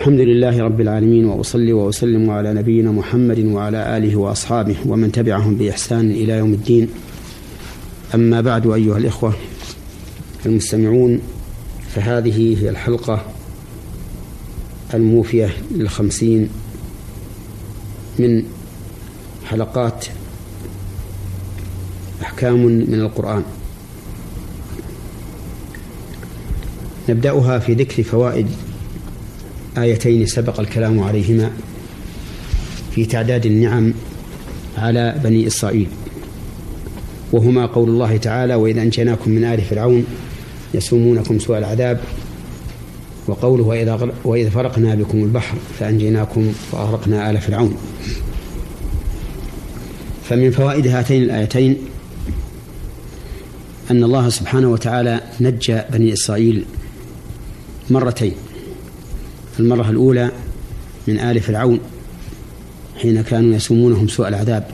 الحمد لله رب العالمين وأصلي وأسلم على نبينا محمد وعلى آله وأصحابه ومن تبعهم بإحسان إلى يوم الدين. أما بعد أيها الإخوة المستمعون فهذه هي الحلقة الموفية للخمسين من حلقات أحكام من القرآن. نبدأها في ذكر فوائد آيتين سبق الكلام عليهما في تعداد النعم على بني إسرائيل. وهما قول الله تعالى وإذا أنجيناكم من آل فرعون يسومونكم سوء العذاب. وقوله وإذا, وإذا فرقنا بكم البحر فأنجيناكم وأغرقنا آل فرعون. فمن فوائد هاتين الآيتين أن الله سبحانه وتعالى نجى بني إسرائيل مرتين. المرة الأولى من آل فرعون حين كانوا يسومونهم سوء العذاب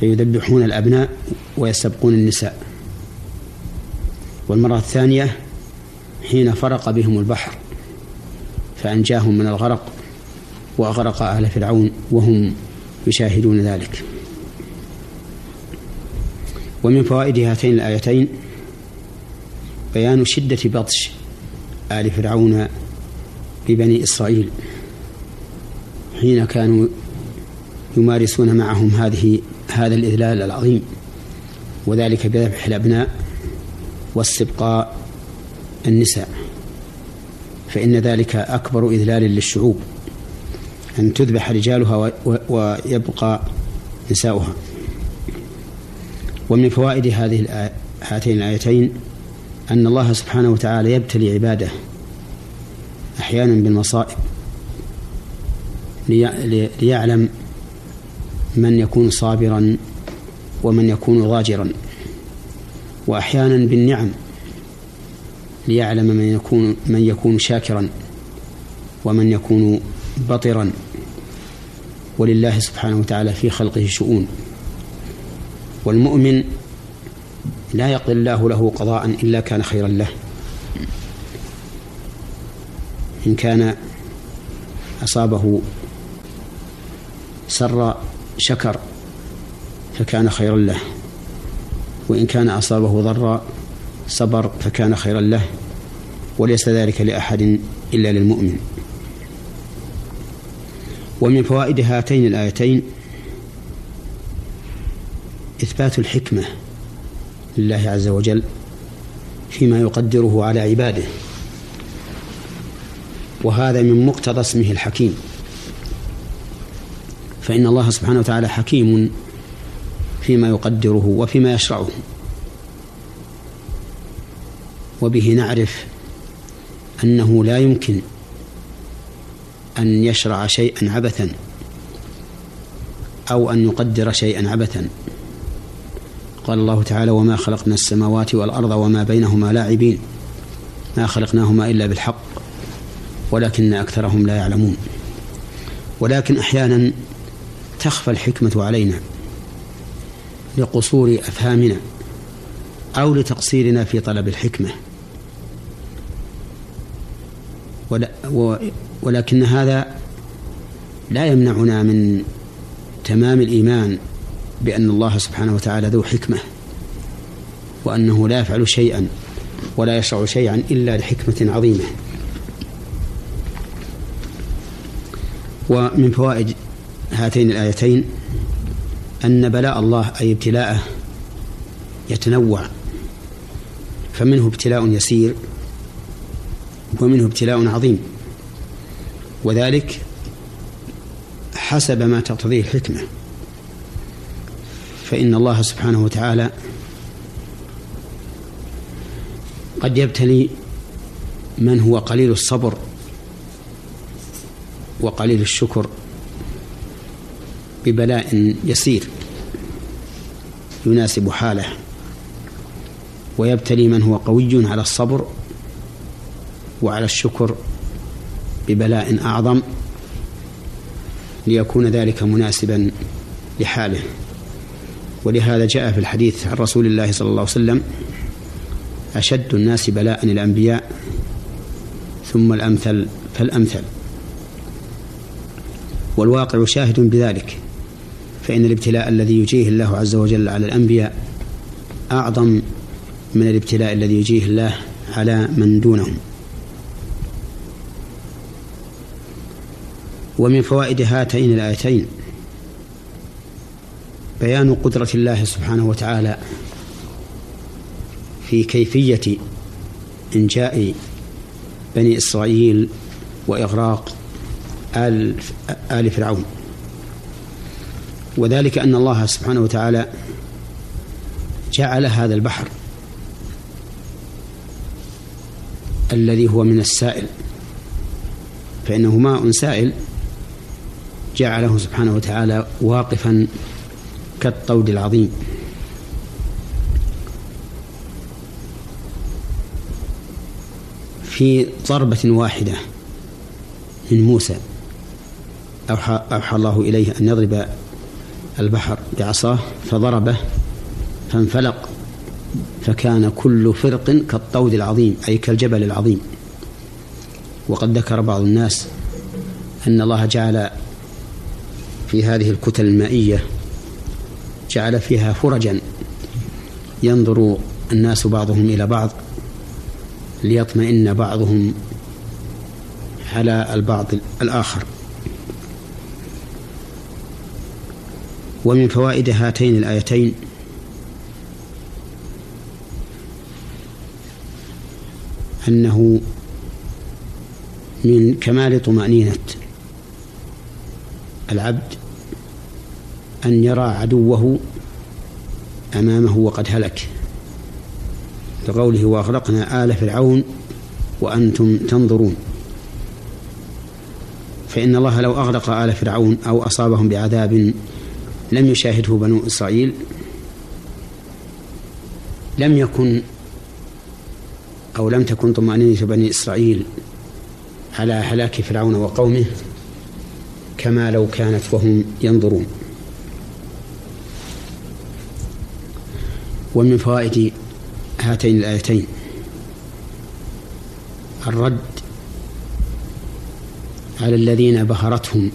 فيذبحون الأبناء ويستبقون النساء. والمرة الثانية حين فرق بهم البحر فأنجاهم من الغرق وأغرق آل فرعون وهم يشاهدون ذلك. ومن فوائد هاتين الآيتين بيان شدة بطش آل فرعون ببني إسرائيل حين كانوا يمارسون معهم هذه هذا الإذلال العظيم وذلك بذبح الأبناء واستبقاء النساء. فإن ذلك أكبر إذلال للشعوب أن تذبح رجالها ويبقى نساؤها. ومن فوائد هذه هاتين الآيتين أن الله سبحانه وتعالى يبتلي عباده أحيانا بالمصائب ليعلم من يكون صابرا ومن يكون ضاجرا. وأحيانا بالنعم ليعلم من يكون من يكون شاكرا ومن يكون بطرا. ولله سبحانه وتعالى في خلقه شؤون. والمؤمن لا يقضي الله له قضاء إلا كان خيرا له. إن كان أصابه سر شكر فكان خيرا له وإن كان أصابه ضر صبر فكان خيرا له وليس ذلك لأحد إلا للمؤمن. ومن فوائد هاتين الآيتين إثبات الحكمة لله عز وجل فيما يقدره على عباده. وهذا من مقتضى اسمه الحكيم. فإن الله سبحانه وتعالى حكيم فيما يقدره وفيما يشرعه. وبه نعرف أنه لا يمكن أن يشرع شيئا عبثا أو أن يقدر شيئا عبثا. قال الله تعالى وما خلقنا السماوات والأرض وما بينهما لاعبين ما خلقناهما إلا بالحق. ولكن أكثرهم لا يعلمون. ولكن أحيانا تخفى الحكمة علينا لقصور أفهامنا أو لتقصيرنا في طلب الحكمة. ولكن هذا لا يمنعنا من تمام الإيمان بأن الله سبحانه وتعالى ذو حكمة وأنه لا يفعل شيئا ولا يشرع شيئا إلا لحكمة عظيمة. ومن فوائد هاتين الآيتين أن بلاء الله أي ابتلاءه يتنوع. فمنه ابتلاء يسير ومنه ابتلاء عظيم. وذلك حسب ما تقتضيه الحكمة. فإن الله سبحانه وتعالى قد يبتلي من هو قليل الصبر. وقليل الشكر ببلاء يسير يناسب حاله ويبتلي من هو قوي على الصبر وعلى الشكر ببلاء أعظم ليكون ذلك مناسبا لحاله. ولهذا جاء في الحديث عن رسول الله صلى الله عليه وسلم أشد الناس بلاء الأنبياء ثم الأمثل فالأمثل. والواقع شاهد بذلك فإن الابتلاء الذي يجيه الله عز وجل على الأنبياء أعظم من الابتلاء الذي يجيه الله على من دونهم. ومن فوائد هاتين الآيتين بيان قدرة الله سبحانه وتعالى في كيفية إنجاء بني إسرائيل وإغراق آل, آل فرعون. وذلك أن الله سبحانه وتعالى جعل هذا البحر الذي هو من السائل فإنه ماء سائل جعله سبحانه وتعالى واقفا كالطود العظيم. في ضربة واحدة من موسى. أوحى, أوحى الله إليه أن يضرب البحر بعصاه فضربه فانفلق فكان كل فرق كالطود العظيم أي كالجبل العظيم. وقد ذكر بعض الناس أن الله جعل في هذه الكتل المائية جعل فيها فرجا ينظر الناس بعضهم إلى بعض ليطمئن بعضهم على البعض الآخر. ومن فوائد هاتين الآيتين. أنه من كمال طمأنينة العبد أن يرى عدوه أمامه وقد هلك لقوله وأغرقنا آل فرعون وأنتم تنظرون فإن الله لو أغرق آل فرعون أو أصابهم بعذاب لم يشاهده بنو إسرائيل لم يكن أو لم تكن طمأنينة بني إسرائيل على هلاك فرعون وقومه كما لو كانت وهم ينظرون. ومن فوائد هاتين الآيتين الرد على الذين بهرتهم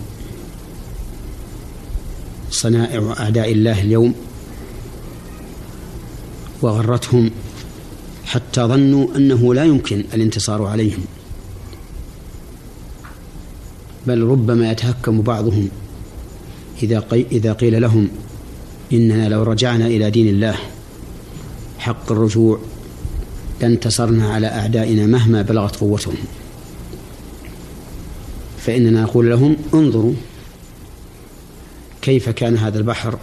صنائع أعداء الله اليوم وغرتهم حتى ظنوا أنه لا يمكن الانتصار عليهم. بل ربما يتهكم بعضهم إذا إذا قيل لهم إننا لو رجعنا إلى دين الله حق الرجوع لانتصرنا على أعدائنا مهما بلغت قوتهم. فإننا نقول لهم انظروا كيف كان هذا البحر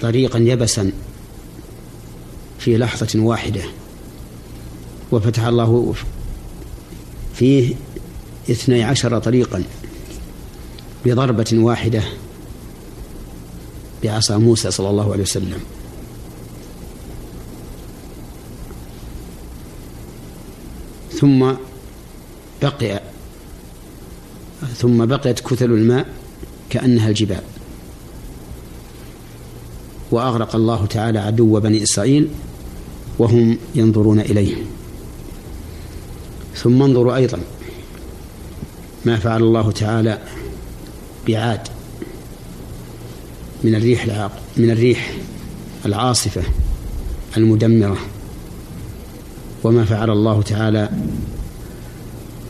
طريقا يبسا في لحظة واحدة وفتح الله فيه اثني عشر طريقا بضربة واحدة بعصا موسى صلى الله عليه وسلم. ثم بقي ثم بقيت كثل الماء كأنها الجبال. وأغرق الله تعالى عدو بني إسرائيل وهم ينظرون إليه ثم انظروا أيضا ما فعل الله تعالى بعاد من الريح العاق من الريح العاصفة المدمرة. وما فعل الله تعالى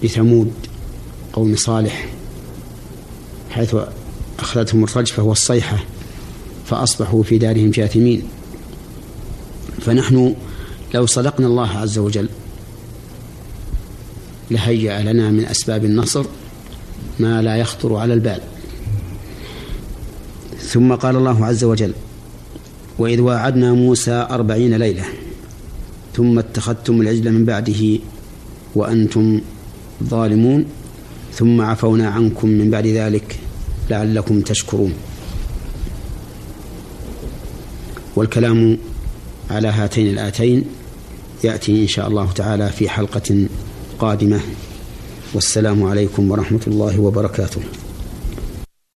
بثمود قوم صالح حيث أخذتهم الرجفة والصيحة فأصبحوا في دارهم جاثمين. فنحن لو صدقنا الله عز وجل لهيأ لنا من أسباب النصر ما لا يخطر على البال. ثم قال الله عز وجل وإذ واعدنا موسى أربعين ليلة ثم اتخذتم العجل من بعده وأنتم ظالمون. ثم عفونا عنكم من بعد ذلك لعلكم تشكرون. والكلام على هاتين الآتين يأتي إن شاء الله تعالى في حلقة قادمة. والسلام عليكم ورحمة الله وبركاته.